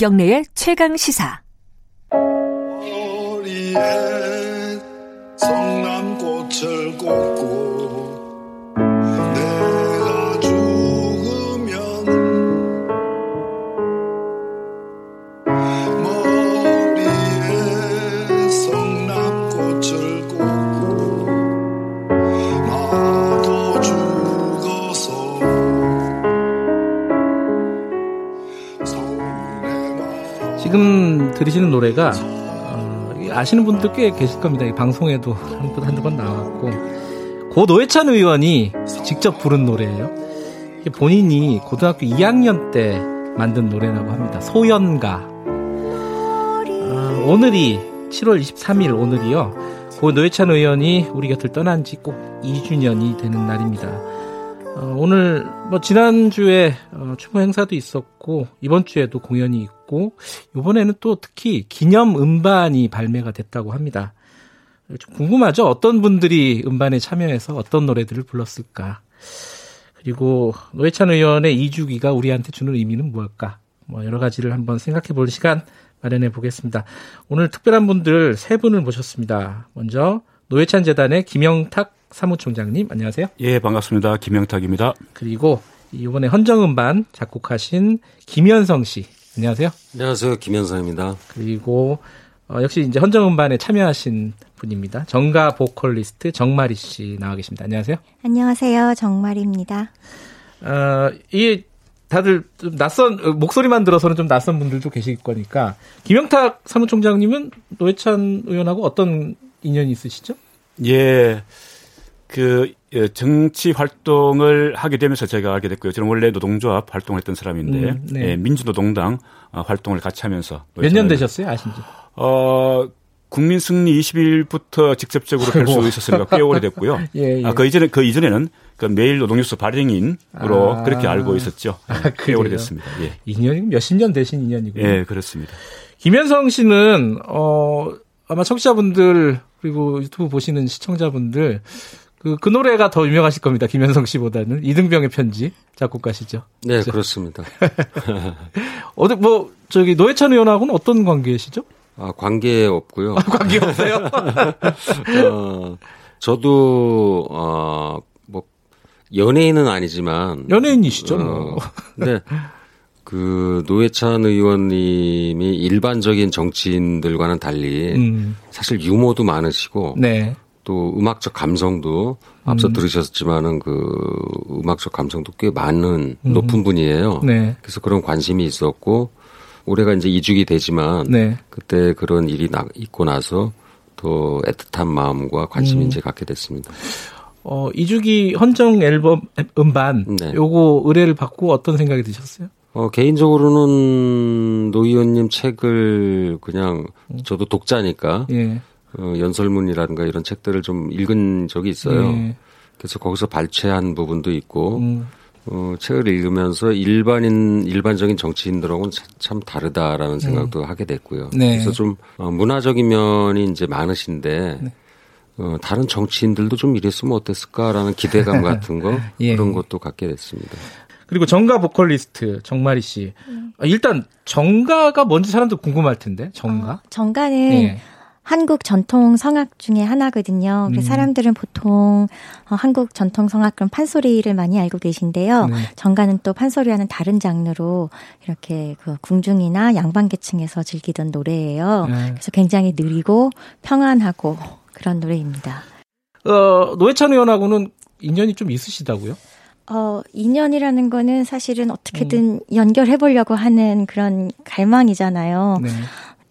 김경래의 최강 시사. 성남꽃을 꽂고 지금 들으시는 노래가 아시는 분들 꽤 계실 겁니다. 이 방송에도 한두 번 나왔고 고 노회찬 의원이 직접 부른 노래예요. 본인이 고등학교 2학년 때 만든 노래라고 합니다. 소연가. 어, 오늘이 7월 23일 오늘이요. 고 노회찬 의원이 우리 곁을 떠난 지 꼭 2주년이 되는 날입니다. 어, 오늘 뭐 지난주에 어, 추모 행사도 있었고 이번 주에도 공연이 있고 이번에는 또 특히 기념 음반이 발매가 됐다고 합니다. 좀 궁금하죠? 어떤 분들이 음반에 참여해서 어떤 노래들을 불렀을까? 그리고 노회찬 의원의 2주기가 우리한테 주는 의미는 무엇일까? 뭐 여러 가지를 한번 생각해 볼 시간 마련해 보겠습니다. 오늘 특별한 분들 세 분을 모셨습니다. 먼저 노회찬 재단의 김영탁 사무총장님 안녕하세요. 예, 반갑습니다. 김영탁입니다. 그리고 이번에 헌정음반 작곡하신 김현성 씨 안녕하세요. 안녕하세요. 김현성입니다. 그리고 어, 역시 이제 헌정음반에 참여하신 분입니다. 정가 보컬리스트 정마리 씨 나와 계십니다. 안녕하세요. 안녕하세요. 정마리입니다. 어, 이 다들 좀 낯선 어, 목소리만 들어서는 좀 낯선 분들도 계실 거니까 김영탁 사무총장님은 노회찬 의원하고 어떤 인연이 있으시죠? 예. 그 예, 정치 활동을 하게 되면서 제가 알게 됐고요. 저는 원래 노동조합 활동을 했던 사람인데 음, 네. 예, 민주노동당 어, 활동을 같이 하면서 몇 년 되셨어요, 아신지? 어 국민 승리 20일부터 직접적으로 뵐 수 있었으니까 꽤 오래됐고요. 예, 예. 아, 그 이전에 그 이전에는 그 매일 노동뉴스 발행인으로 아, 그렇게 알고 있었죠. 아, 꽤 오래됐습니다. 예. 인연이 몇십 년 되신 인연이고요. 예, 그렇습니다. 김현성 씨는 어 아마 청취자분들 그리고 유튜브 보시는 시청자분들 그, 그 노래가 더 유명하실 겁니다. 김현성 씨보다는. 이등병의 편지 작곡가시죠. 네, 그렇죠? 그렇습니다. 어디, 뭐, 저기, 노회찬 의원하고는 어떤 관계시죠? 아, 관계 없고요. 아, 관계 없어요? 어, 저도, 어, 뭐, 연예인은 아니지만. 연예인이시죠, 뭐. 네. 그 노회찬 의원님이 일반적인 정치인들과는 달리 음. 사실 유머도 많으시고 네. 또 음악적 감성도 앞서 음. 들으셨지만은 그 음악적 감성도 꽤 많은 음. 높은 분이에요. 네. 그래서 그런 관심이 있었고 올해가 이제 이주기 되지만 네. 그때 그런 일이 나, 있고 나서 더 애틋한 마음과 관심이 음. 이제 갖게 됐습니다. 어, 이주기 헌정 앨범 음반 네. 요거 의뢰를 받고 어떤 생각이 드셨어요? 어, 개인적으로는 노 의원님 책을 그냥 음. 저도 독자니까 예. 어, 연설문이라든가 이런 책들을 좀 읽은 적이 있어요. 예. 그래서 거기서 발췌한 부분도 있고 음. 어, 책을 읽으면서 일반인 일반적인 정치인들하고는 참 다르다라는 음. 생각도 음. 하게 됐고요. 네. 그래서 좀 어, 문화적인 면이 이제 많으신데 네. 어, 다른 정치인들도 좀 이랬으면 어땠을까라는 기대감 같은 거 예. 그런 것도 갖게 됐습니다. 그리고 정가 보컬리스트 정마리 씨. 음. 일단 정가가 뭔지 사람들 궁금할 텐데 정가. 어, 정가는 예. 한국 전통 성악 중에 하나거든요. 음. 사람들은 보통 어, 한국 전통 성악 그럼 판소리를 많이 알고 계신데요. 네. 정가는 또 판소리와는 다른 장르로 이렇게 그 궁중이나 양반계층에서 즐기던 노래예요. 네. 그래서 굉장히 느리고 평안하고 그런 노래입니다. 어, 노회찬 의원하고는 인연이 좀 있으시다고요? 어, 인연이라는 거는 사실은 어떻게든 음. 연결해 보려고 하는 그런 갈망이잖아요. 네.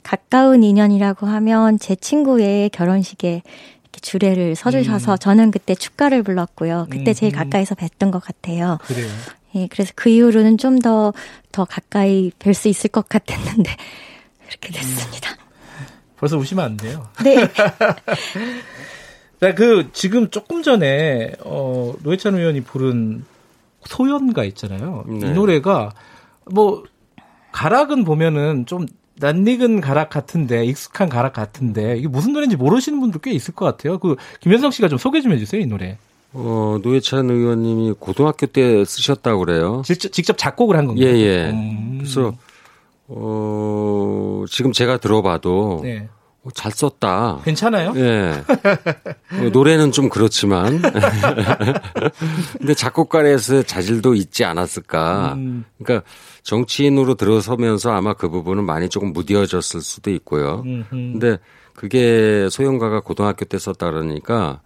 가까운 인연이라고 하면 제 친구의 결혼식에 이렇게 주례를 서주셔서 음. 저는 그때 축가를 불렀고요. 그때 음. 제일 가까이서 뵀던 것 같아요. 그래요. 예, 그래서 그 이후로는 좀 더, 더 가까이 뵐 수 있을 것 같았는데, 그렇게 됐습니다. 음. 벌써 우시면 안 돼요. 네. 네, 그, 지금 조금 전에, 어, 노회찬 의원이 부른 소연가 있잖아요. 네. 이 노래가, 뭐, 가락은 보면은 좀 낯익은 가락 같은데 익숙한 가락 같은데 이게 무슨 노래인지 모르시는 분들 꽤 있을 것 같아요. 그 김현성 씨가 좀 소개 좀 해주세요 이 노래. 어 노회찬 의원님이 고등학교 때 쓰셨다고 그래요. 직접, 직접 작곡을 한 건가요? 예예. 예. 음. 그래서 어, 지금 제가 들어봐도 네. 어, 잘 썼다. 괜찮아요? 예. 네. 노래는 좀 그렇지만. 근데 작곡가에서 자질도 있지 않았을까. 음. 그러니까 정치인으로 들어서면서 아마 그 부분은 많이 조금 무뎌졌을 수도 있고요. 음흠. 근데 그게 소영가가 고등학교 때 썼다 그러니까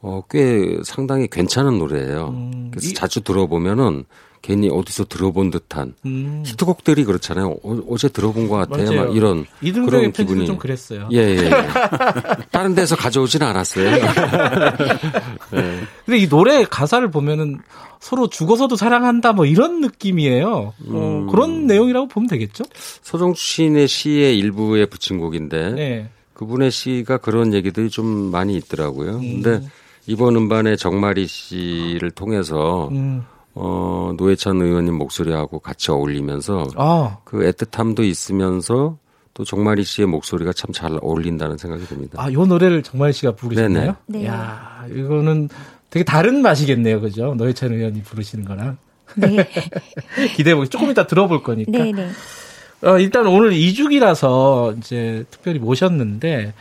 어, 꽤 상당히 괜찮은 노래예요. 음. 그래서 이... 자주 들어보면은 괜히 어디서 들어본 듯한 음. 히트곡들이 그렇잖아요. 어, 제 들어본 것 같아요. 맞아요. 막 이런 그런 기분이 좀 그랬어요. 예, 예. 예. 다른 데서 가져오지는 않았어요. 네. 근데 이 노래 가사를 보면은 서로 죽어서도 사랑한다 뭐 이런 느낌이에요. 어, 음. 그런 내용이라고 보면 되겠죠? 서정수 시인의 시의 일부에 붙인 곡인데 네. 그분의 시가 그런 얘기들이 좀 많이 있더라고요. 음. 근데 이번 음반에 정마리 씨를 통해서 음. 어, 노회찬 의원님 목소리하고 같이 어울리면서 아. 그 애틋함도 있으면서 또 정마리 씨의 목소리가 참 잘 어울린다는 생각이 듭니다. 아, 요 노래를 정마리 씨가 부르시나요? 네. 야, 이거는 되게 다른 맛이겠네요. 그죠? 노회찬 의원이 부르시는 거랑. 네. 기대해보기 조금 이따 들어볼 거니까. 네, 네. 어, 일단 오늘 2주기라서 이제 특별히 모셨는데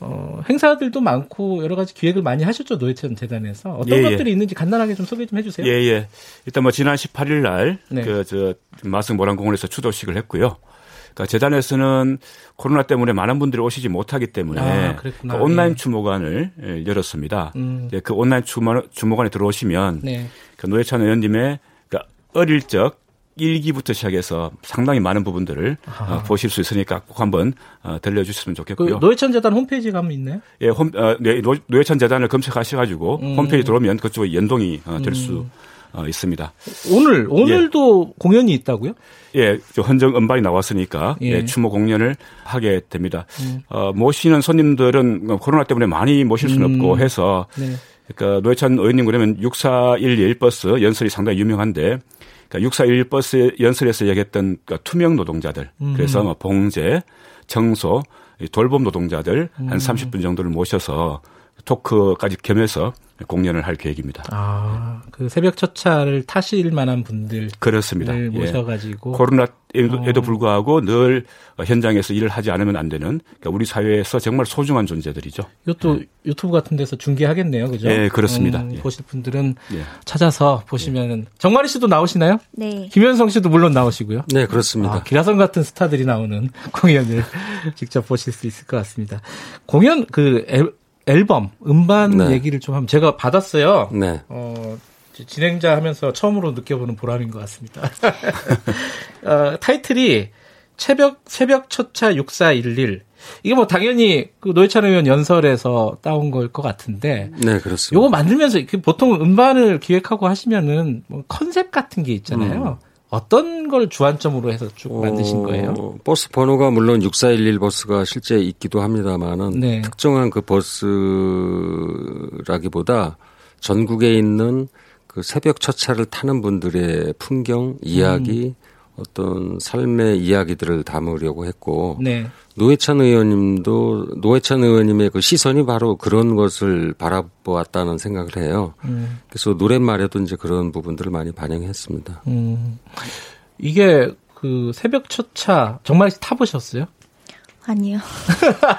어, 행사들도 많고 여러 가지 기획을 많이 하셨죠 노예천 재단에서 어떤 예, 예. 것들이 예. 있는지 간단하게 좀 소개 좀 해주세요. 예, 예. 일단 뭐 지난 18일 날 네. 그저 마승 모란공원에서 추도식을 했고요. 그러니까 재단에서는 코로나 때문에 많은 분들이 오시지 못하기 때문에 아, 그 온라인 예. 추모관을 예, 열었습니다. 음. 그 온라인 추모, 추모 관에 들어오시면 네. 그 노예찬 의원님의 그 어릴 적 일기부터 시작해서 상당히 많은 부분들을 어, 보실 수 있으니까 꼭 한번 어, 들려주셨으면 좋겠고요. 그 노예찬 재단 홈페이지 가면 있나요? 예, 홈, 어, 네, 노예찬 재단을 검색하셔가지고 음. 홈페이지 들어오면 그쪽에 연동이 어, 될수 음. 어, 있습니다. 오늘 오늘도 예. 공연이 있다고요? 예, 헌정 음반이 나왔으니까 예. 예, 추모 공연을 하게 됩니다. 음. 어, 모시는 손님들은 뭐 코로나 때문에 많이 모실 수는 음. 없고 해서 네. 그러니까 노회찬 의원님 그러면 6411 버스 연설이 상당히 유명한데 그러니까 641 버스 연설에서 얘기했던 그러니까 투명 노동자들 음. 그래서 뭐 봉제, 청소, 돌봄 노동자들 음. 한 30분 정도를 모셔서 토크까지 겸해서 공연을 할 계획입니다. 아, 그 새벽 첫차를 타실 만한 분들 그렇습니다. 예. 모셔가지고 코로나에도 어. 불구하고 늘 현장에서 일을 하지 않으면 안 되는 그러니까 우리 사회에서 정말 소중한 존재들이죠. 이것도 예. 유튜브 같은 데서 중계하겠네요, 그죠? 네, 그렇습니다. 음, 예. 보실 분들은 예. 찾아서 보시면은 정마리 씨도 나오시나요? 네. 김현성 씨도 물론 나오시고요. 네, 그렇습니다. 아, 기라성 같은 스타들이 나오는 공연을 직접 보실 수 있을 것 같습니다. 공연 그 앨범 음반 네. 얘기를 좀 하면 제가 받았어요. 네. 어, 진행자 하면서 처음으로 느껴보는 보람인 것 같습니다. 어, 타이틀이 새벽 새벽 첫차 6411 이게 뭐 당연히 그 노회찬 의원 연설에서 따온 걸 것 같은데. 네, 그렇습니다. 요거 만들면서 보통 음반을 기획하고 하시면은 뭐 컨셉 같은 게 있잖아요. 음. 어떤 걸 주안점으로 해서 쭉 어, 만드신 거예요? 버스 번호가 물론 6411 버스가 실제 있기도 합니다만은 네. 특정한 그 버스라기보다 전국에 있는 그 새벽 첫 차를 타는 분들의 풍경, 이야기, 음. 어떤 삶의 이야기들을 담으려고 했고 네. 노회찬 의원님도 노회찬 의원님의 그 시선이 바로 그런 것을 바라보았다는 생각을 해요. 음. 그래서 노랫말에도 이제 그런 부분들을 많이 반영했습니다. 음. 이게 그 새벽 첫차 정말 타보셨어요? 아니요.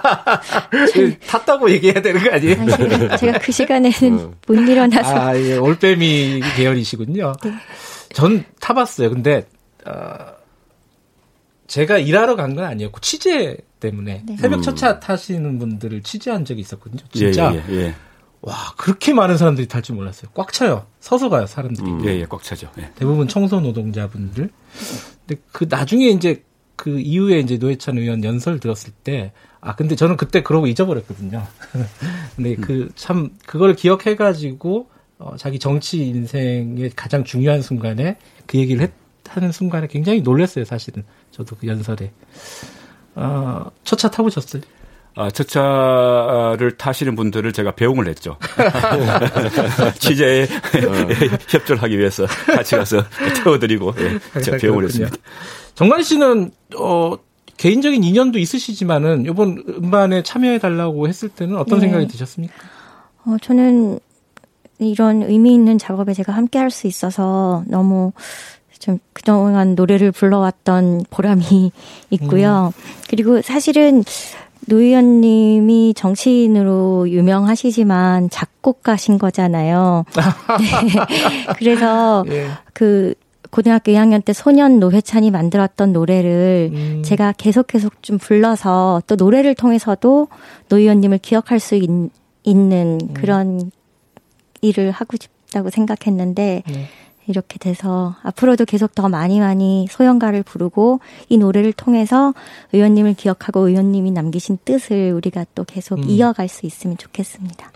탔다고 얘기해야 되는 거 아니에요? 아니, 제가 그 시간에는 어. 못 일어나서. 아, 예, 올빼미 계열이시군요. 네. 전 타봤어요. 근데 어, 제가 일하러 간 건 아니었고 취재 때문에 네. 새벽 음. 첫차 타시는 분들을 취재한 적이 있었거든요. 진짜 예, 예, 예. 와 그렇게 많은 사람들이 탈 줄 몰랐어요. 꽉 차요. 서서 가요 사람들이. 음. 예, 예, 꽉 차죠. 예. 대부분 청소 노동자분들. 근데 그 나중에 이제 그 이후에 이제 노회찬 의원 연설 들었을 때, 아, 근데 저는 그때 그러고 잊어버렸거든요. 근데 음. 그, 참, 그걸 기억해가지고, 어, 자기 정치 인생의 가장 중요한 순간에 그 얘기를 했, 하는 순간에 굉장히 놀랐어요, 사실은. 저도 그 연설에. 어, 첫 차 타보셨어요? 아, 첫 차를 타시는 분들을 제가 배웅을 했죠. 취재에 어. 협조를 하기 위해서 같이 가서 태워드리고 예, 제가 배웅을 했습니다. 정관 씨는 어, 개인적인 인연도 있으시지만은 이번 음반에 참여해 달라고 했을 때는 어떤 네. 생각이 드셨습니까? 어, 저는 이런 의미 있는 작업에 제가 함께 할 수 있어서 너무 좀 그동안 노래를 불러왔던 보람이 있고요. 음. 그리고 사실은 노 의원님이 정치인으로 유명하시지만 작곡가신 거잖아요. 네. 그래서 예. 그 고등학교 2학년 때 소년 노회찬이 만들었던 노래를 음. 제가 계속 계속 좀 불러서 또 노래를 통해서도 노 의원님을 기억할 수 있, 는 음. 그런 일을 하고 싶다고 생각했는데 네. 이렇게 돼서 앞으로도 계속 더 많이 많이 소연가를 부르고 이 노래를 통해서 의원님을 기억하고 의원님이 남기신 뜻을 우리가 또 계속 음. 이어갈 수 있으면 좋겠습니다.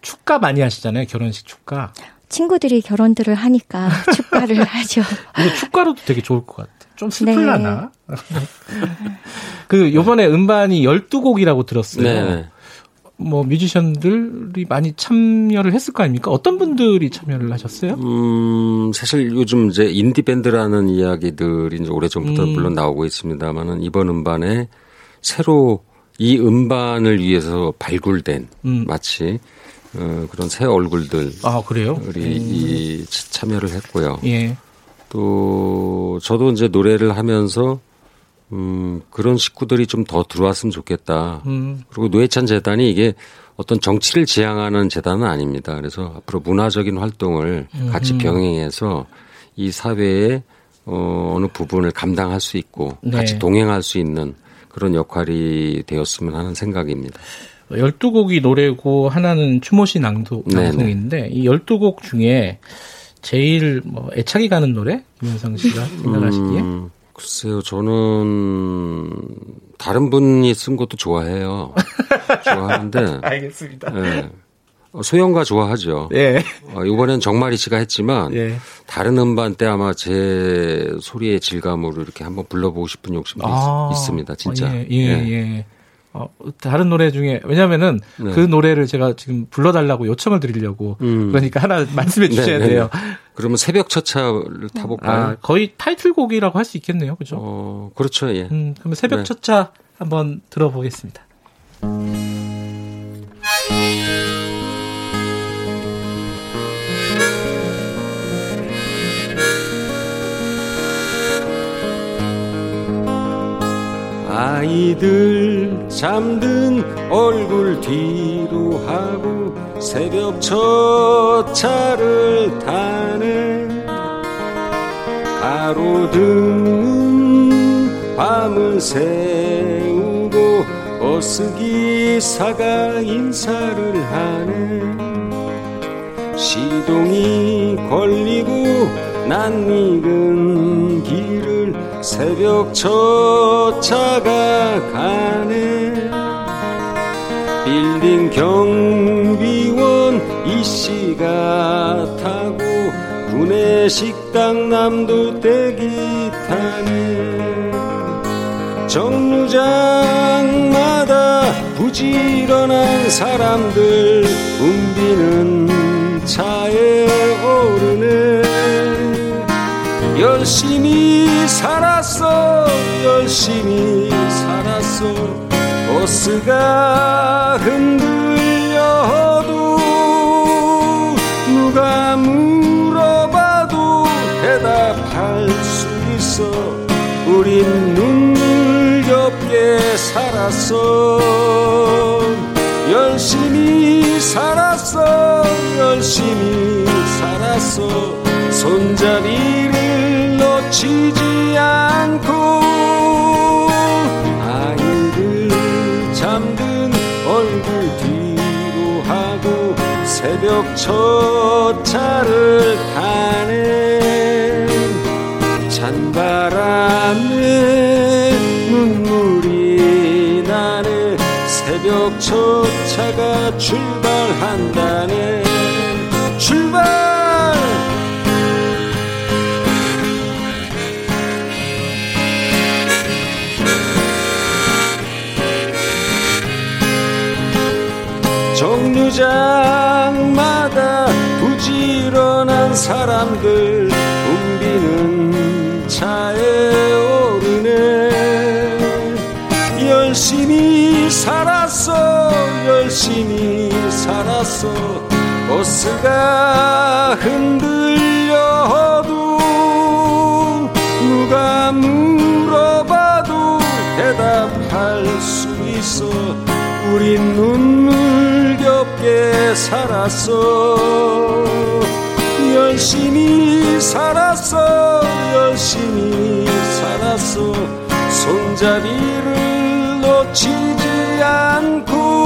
축가 많이 하시잖아요. 결혼식 축가. 친구들이 결혼들을 하니까 축가를 하죠. 근데 축가로도 되게 좋을 것 같아. 좀 슬플라나? 네. 그 요번에 음반이 12곡이라고 들었어요. 네. 뭐 뮤지션들이 많이 참여를 했을 거 아닙니까? 어떤 분들이 참여를 하셨어요? 음, 사실 요즘 이제 인디 밴드라는 이야기들이 이제 오래 전부터 음. 물론 나오고 있습니다만은 이번 음반에 새로 이 음반을 위해서 발굴된 음. 마치 어, 그런 새 얼굴들. 아 그래요? 우리 음. 이 참여를 했고요. 예. 또 저도 이제 노래를 하면서 음, 그런 식구들이 좀 더 들어왔으면 좋겠다. 음. 그리고 노회찬 재단이 이게 어떤 정치를 지향하는 재단은 아닙니다. 그래서 앞으로 문화적인 활동을 음. 같이 병행해서 이 사회의 어, 어느 부분을 감당할 수 있고 네. 같이 동행할 수 있는 그런 역할이 되었으면 하는 생각입니다. 12곡이 노래고 하나는 추모시 낭도, 낭송인데 이 12곡 중에 제일 뭐 애착이 가는 노래? 김현상 씨가 생각하시기에? 음, 글쎄요, 저는 다른 분이 쓴 것도 좋아해요. 좋아하는데. 알겠습니다. 네. 소영가 좋아하죠. 예. 어, 이번엔 정마리 씨가 했지만 예. 다른 음반 때 아마 제 소리의 질감으로 이렇게 한번 불러보고 싶은 욕심도 아, 있, 습니다 진짜. 예, 예, 예. 예. 어, 다른 노래 중에 왜냐면은 네. 그 노래를 제가 지금 불러달라고 요청을 드리려고 음. 그러니까 하나 말씀해 주셔야 네, 네, 돼요. 그러면 새벽 첫차를 타볼까요? 아, 거의 타이틀곡이라고 할 수 있겠네요, 그죠? 어, 그렇죠, 예. 음, 그러면 새벽 네. 첫차 한번 들어보겠습니다. 아이들 잠든 얼굴 뒤로 하고 새벽 첫 차를 타네 가로등 밤을 새우고 버스기사가 인사를 하네 시동이 걸리고 낯익은 길을 새벽 첫차가 가네 빌딩 경비원 이씨가 타고 구내 식당 남도 떼기 타네 정류장마다 부지런한 사람들 붐비는 차에 오르네 열심히 살았어 열심히 살았어. 버스가 흔들려도 누가 물어봐도 대답할 수 있어. 우린 눈물겹게 살았어. 열심히 살았어 열심히 살았어. 손잡이 새벽 첫 차를 타네. 찬바람에 눈물이 나네. 새벽 첫 차가 출발한다네. 출발! 정류장 사람들 붐비는 차에 오르네. 열심히 살았어 열심히 살았어. 버스가 흔들려도 누가 물어봐도 대답할 수 있어. 우린 눈물겹게 살았어 열심히 살았어 열심히 살았어. 손잡이를 놓치지 않고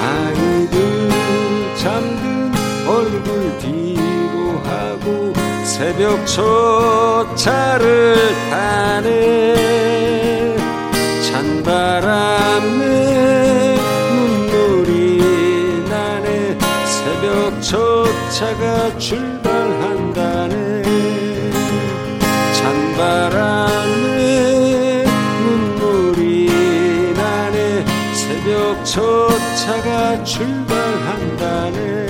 아이들 잠든 얼굴 뒤로 하고 새벽 첫차를 타네 첫차가 출발한다네. 찬바람에 눈물이 나네. 새벽 첫 차가 출발한다네.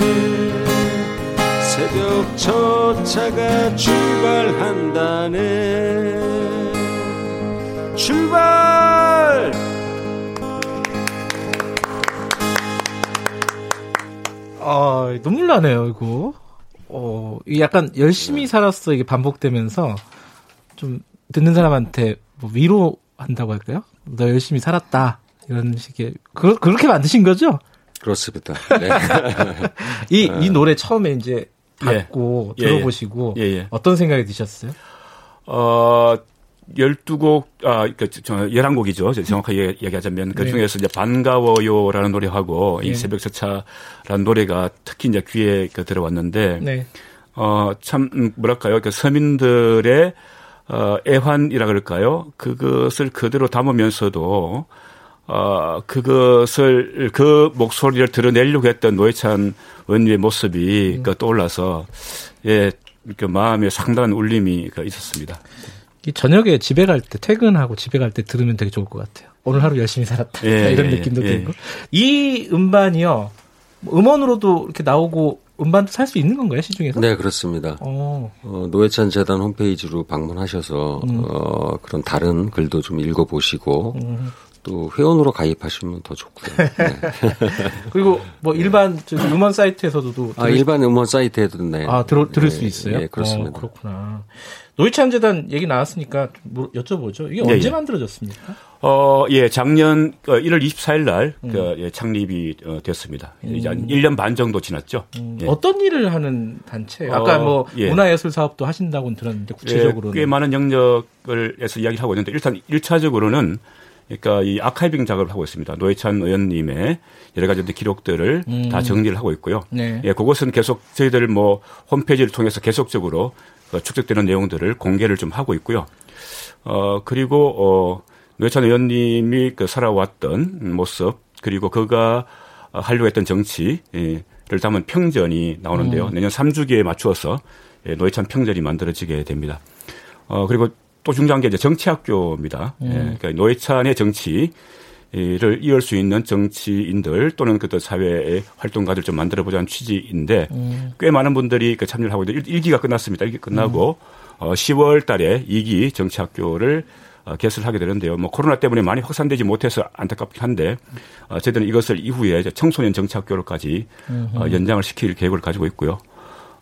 새벽 첫 차가 출발한다네. 출발 아 눈물 나네요 이거 어 약간 열심히 살았어 이게 반복되면서 좀 듣는 사람한테 뭐 위로한다고 할까요? 너 열심히 살았다 이런 식의 그, 그렇게 만드신 거죠? 그렇습니다. 네. 이, 이 노래 처음에 이제 받고 예. 들어보시고 예, 예. 어떤 생각이 드셨어요? 어, 12곡, 아, 그, 저, 11곡이죠. 정확하게 얘기하자면. 그 네. 중에서 이제 반가워요라는 노래하고 이 예. 새벽 저차라는 노래가 특히 이제 귀에 그 들어왔는데. 네. 어, 참, 음, 뭐랄까요. 그 서민들의 어, 애환이라 그럴까요? 그것을 그대로 담으면서도 어, 그것을 그 목소리를 드러내려고 했던 노회찬 원위의 모습이 음. 그 떠올라서 예, 그 마음에 상당한 울림이 그 있었습니다. 이 저녁에 집에 갈 때 퇴근하고 집에 갈 때 들으면 되게 좋을 것 같아요. 오늘 하루 열심히 살았다 예, 이런 예, 느낌도 예. 들고 이 음반이요 음원으로도 이렇게 나오고 음반도 살 수 있는 건가요 시중에서? 네 그렇습니다. 어. 어, 노회찬 재단 홈페이지로 방문하셔서 음. 어, 그런 다른 글도 좀 읽어보시고 음. 또 회원으로 가입하시면 더 좋고요. 네. 그리고 뭐 일반 음원 사이트에서도 아 일반 음원 사이트에도 네. 아 들어, 들을 네, 수 있어요? 네 그렇습니다. 어, 그렇구나. 노회찬 재단 얘기 나왔으니까 뭐 여쭤보죠. 이게 예, 언제 예. 만들어졌습니까? 어, 예, 작년 1월 어, 24일 날 음. 그, 예, 창립이 어, 됐습니다. 음. 이제 한 1년 반 정도 지났죠. 음. 예. 어떤 일을 하는 단체예요? 아까 어, 뭐 예. 문화예술 사업도 하신다고 들었는데 구체적으로는 예, 꽤 많은 영역을 해서 이야기를 하고 있는데 일단 1차적으로는 그러니까 이 아카이빙 작업을 하고 있습니다. 노회찬 의원님의 여러 가지 기록들을 음. 다 정리를 하고 있고요. 네. 예, 그것은 계속 저희들 뭐 홈페이지를 통해서 계속적으로 그 축적되는 내용들을 공개를 좀 하고 있고요. 어, 그리고, 어, 노회찬 의원님이 그 살아왔던 모습, 그리고 그가 하려고 했던 정치를 담은 평전이 나오는데요. 음. 내년 3주기에 맞추어서 예, 노회찬 평전이 만들어지게 됩니다. 어, 그리고 또 중요한 게 이제 정치학교입니다. 음. 예, 그러니까 노회찬의 정치, 를 이을 수 있는 정치인들 또는 그또 사회의 활동가들 좀 만들어 보자는 취지인데 음. 꽤 많은 분들이 그 참여를 하고 있는데 1 기가 끝났습니다. 1기 끝나고 음. 어, 10월 달에 2기 정치학교를 어, 개설을 하게 되는데요. 뭐 코로나 때문에 많이 확산되지 못해서 안타깝긴 한데 어, 저희들은 이것을 이후에 청소년 정치학교로까지 어, 연장을 시킬 계획을 가지고 있고요.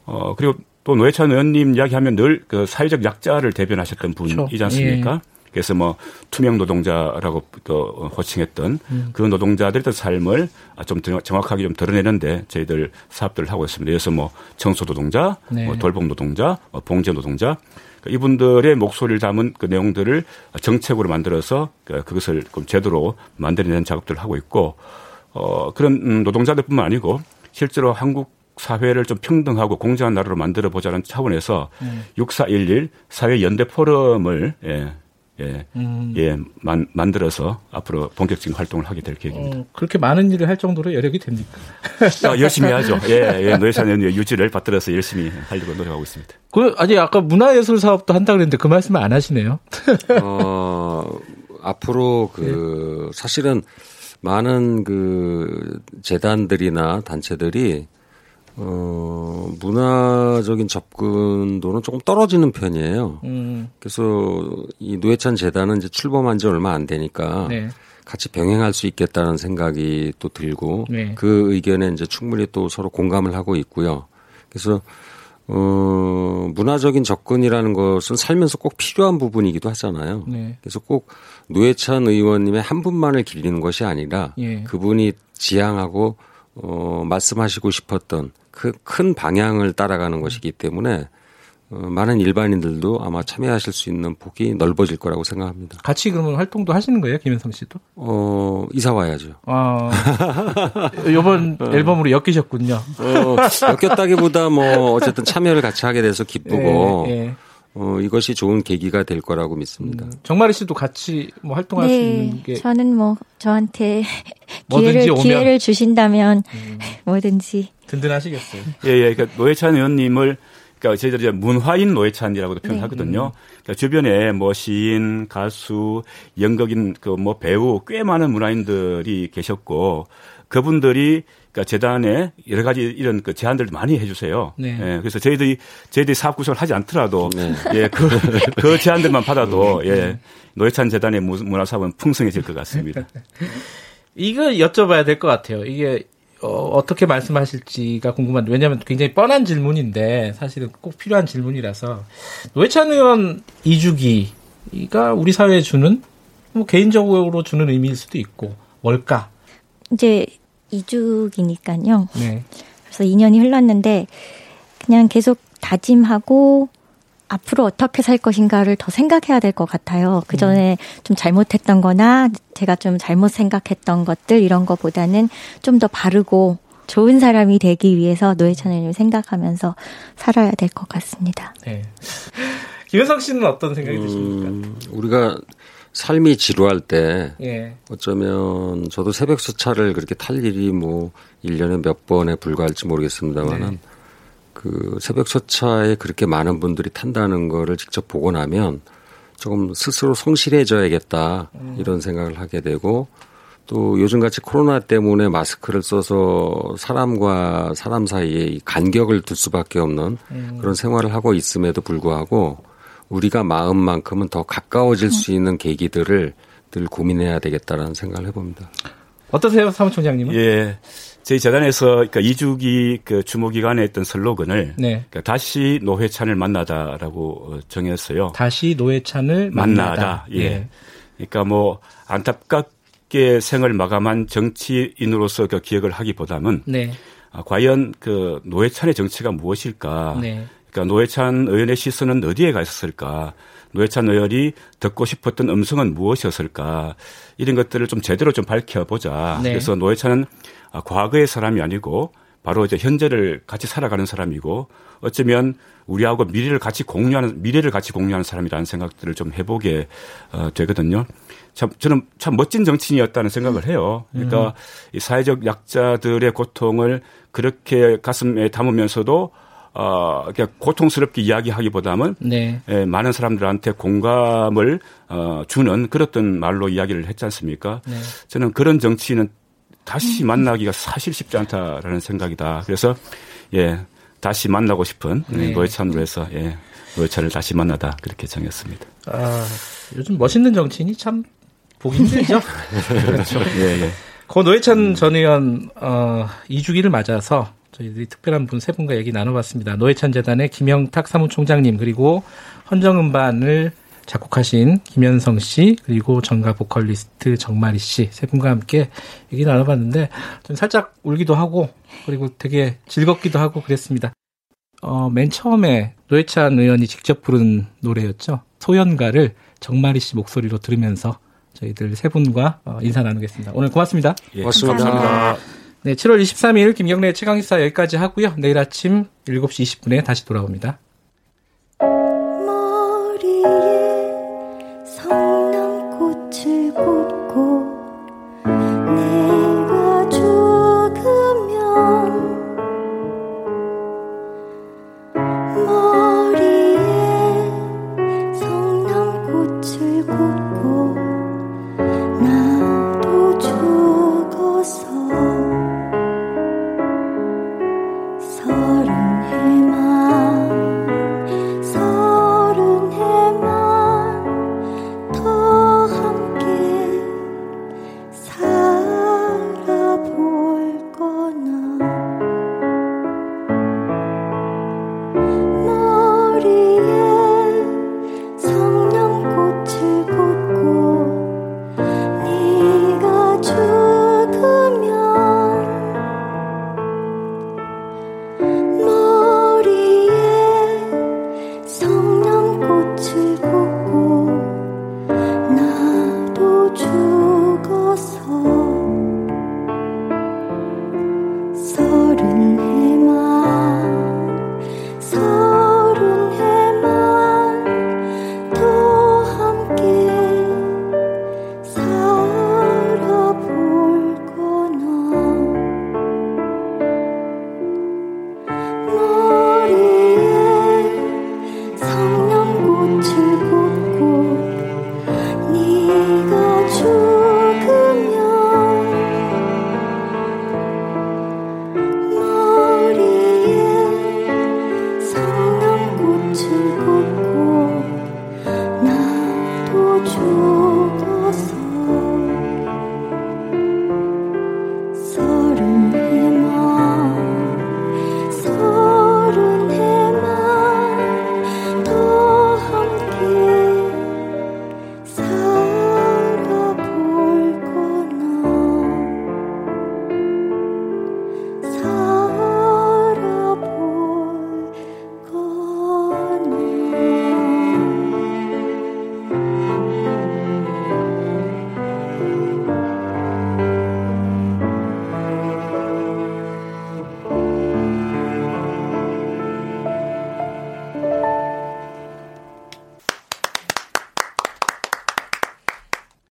어, 그리고 또 노회찬 의원님 이야기하면 늘 그 사회적 약자를 대변하셨던. 분이지 않습니까? 예. 그래서 뭐 투명 노동자라고 또 호칭했던 음. 그 노동자들의 삶을 좀 정확하게 좀 드러내는데 저희들 사업들을 하고 있습니다. 그래서 뭐 청소 노동자, 네. 뭐 돌봄 노동자, 뭐 봉제 노동자 그러니까 이분들의 목소리를 담은 그 내용들을 정책으로 만들어서 그 그것을 제대로 만들어내는 작업들을 하고 있고 어 그런 음, 노동자들뿐만 아니고 실제로 한국 사회를 좀 평등하고 공정한 나라로 만들어 보자는 차원에서 음. 6411 사회 연대 포럼을 예, 예, 음. 예, 만, 만들어서 앞으로 본격적인 활동을 하게 될 계획입니다. 어, 그렇게 많은 일을 할 정도로 여력이 됩니까? 아, 열심히 하죠. 예, 예, 노예사는 유지를 받들어서 열심히 하려고 노력하고 있습니다. 그, 아니, 아까 문화예술 사업도 한다고 그랬는데 그 말씀을 안 하시네요. 어, 앞으로 그, 네. 사실은 많은 그 재단들이나 단체들이 어, 문화적인 접근도는 조금 떨어지는 편이에요. 음. 그래서 이 노회찬 재단은 이제 출범한 지 얼마 안 되니까 네. 같이 병행할 수 있겠다는 생각이 또 들고 네. 그 의견에 이제 충분히 또 서로 공감을 하고 있고요. 그래서 어, 문화적인 접근이라는 것은 살면서 꼭 필요한 부분이기도 하잖아요. 네. 그래서 꼭 노회찬 의원님의 한 분만을 기리는 것이 아니라 예. 그분이 지향하고 어, 말씀하시고 싶었던 그 큰 방향을 따라가는 것이기 때문에 어, 많은 일반인들도 아마 참여하실 수 있는 폭이 넓어질 거라고 생각합니다. 같이 그러면 활동도 하시는 거예요, 김현성 씨도? 어, 이사 와야죠. 아, 이번 어. 앨범으로 엮이셨군요. 어, 엮였다기보다 뭐 어쨌든 참여를 같이 하게 돼서 기쁘고. 예, 예. 어, 이것이 좋은 계기가 될 거라고 믿습니다. 음, 정마리 씨도 같이 뭐 활동할 네, 수 있는 게 저는 뭐 저한테 기회를 기회를 주신다면 음. 뭐든지 든든하시겠어요. 예, 예. 그러니까 노회찬 의원님을 그러니까 저희들이 문화인 노회찬이라고도 네. 표현하거든요. 네. 그러니까 주변에 뭐 시인, 가수, 연극인, 그 뭐 배우 꽤 많은 문화인들이 계셨고 그분들이 그러니까 재단에 여러 가지 이런 그 제안들을 많이 해주세요. 네. 예, 그래서 저희들이 저희들이 사업 구성을 하지 않더라도 네. 예, 그, 그 제안들만 받아도 예, 노회찬 재단의 문화 사업은 풍성해질 것 같습니다. 이거 여쭤봐야 될 것 같아요. 이게 어, 떻게 말씀하실지가 궁금한데 왜냐하면 굉장히 뻔한 질문인데 사실은 꼭 필요한 질문이라서 노회찬 의원 2주기가 우리 사회에 주는 뭐 개인적으로 주는 의미일 수도 있고 뭘까? 이제 2주기니까요. 네. 그래서 2년이 흘렀는데 그냥 계속 다짐하고 앞으로 어떻게 살 것인가를 더 생각해야 될 것 같아요. 그 전에 음. 좀 잘못했던 거나 제가 좀 잘못 생각했던 것들 이런 거보다는 좀 더 바르고 좋은 사람이 되기 위해서 노회찬을 생각하면서 살아야 될 것 같습니다. 네. 김현성 씨는 어떤 생각이 음, 드십니까? 우리가 삶이 지루할 때 예. 어쩌면 저도 새벽 수차를 그렇게 탈 일이 뭐 1년에 몇 번에 불과할지 모르겠습니다만은 네. 그 새벽 첫차에 그렇게 많은 분들이 탄다는 거를 직접 보고 나면 조금 스스로 성실해져야겠다 이런 생각을 하게 되고 또 요즘같이 코로나 때문에 마스크를 써서 사람과 사람 사이에 간격을 둘 수밖에 없는 음. 그런 생활을 하고 있음에도 불구하고 우리가 마음만큼은 더 가까워질 수 있는 계기들을 늘 고민해야 되겠다라는 생각을 해봅니다. 어떠세요, 사무총장님은? 예. 저희 재단에서 그러니까 2주기 그 주모 기간에 했던 슬로건을 네. 그러니까 다시 노회찬을 만나다라고 정했어요. 다시 노회찬을 만나다. 만나다. 예. 네. 그러니까 뭐 안타깝게 생을 마감한 정치인으로서 그 기억을 하기보다는 네. 아, 과연 그 노회찬의 정치가 무엇일까? 네. 그러니까 노회찬 의원의 시선은 어디에 가 있었을까? 노회찬 의원이 듣고 싶었던 음성은 무엇이었을까? 이런 것들을 좀 제대로 좀 밝혀보자. 네. 그래서 노회찬은 아, 과거의 사람이 아니고 바로 이제 현재를 같이 살아가는 사람이고 어쩌면 우리하고 미래를 같이 공유하는 미래를 같이 공유하는 사람이라는 생각들을 좀 해보게 어, 되거든요. 참 저는 참 멋진 정치인이었다는 생각을 해요. 그러니까 음. 이 사회적 약자들의 고통을 그렇게 가슴에 담으면서도 어, 그냥 고통스럽게 이야기하기보다는 네. 예, 많은 사람들한테 공감을 어, 주는 그랬던 말로 이야기를 했지 않습니까? 네. 저는 그런 정치인은 다시 만나기가 사실 쉽지 않다라는 생각이다. 그래서 예 다시 만나고 싶은 네. 노회찬으로 해서 예 노회찬을 다시 만나다 그렇게 정했습니다. 아 요즘 멋있는 정치인이 참 보기 힘들죠. 그렇죠. 예, 예. 고 노회찬 음. 전 의원 어, 2주기를 맞아서 저희들이 특별한 분 세 분과 얘기 나눠봤습니다. 노회찬 재단의 김영탁 사무총장님 그리고 헌정음반을 작곡하신 김현성 씨 그리고 정가 보컬리스트 정마리 씨 세 분과 함께 얘기 나눠봤는데 좀 살짝 울기도 하고 그리고 되게 즐겁기도 하고 그랬습니다. 어, 맨 처음에 노회찬 의원이 직접 부른 노래였죠. 소연가를 정마리 씨 목소리로 들으면서 저희들 세 분과 어, 인사 나누겠습니다. 오늘 고맙습니다. 예, 고맙습니다. 감사합니다. 네, 7월 23일 김경래 최강시사 여기까지 하고요. 내일 아침 7시 20분에 다시 돌아옵니다.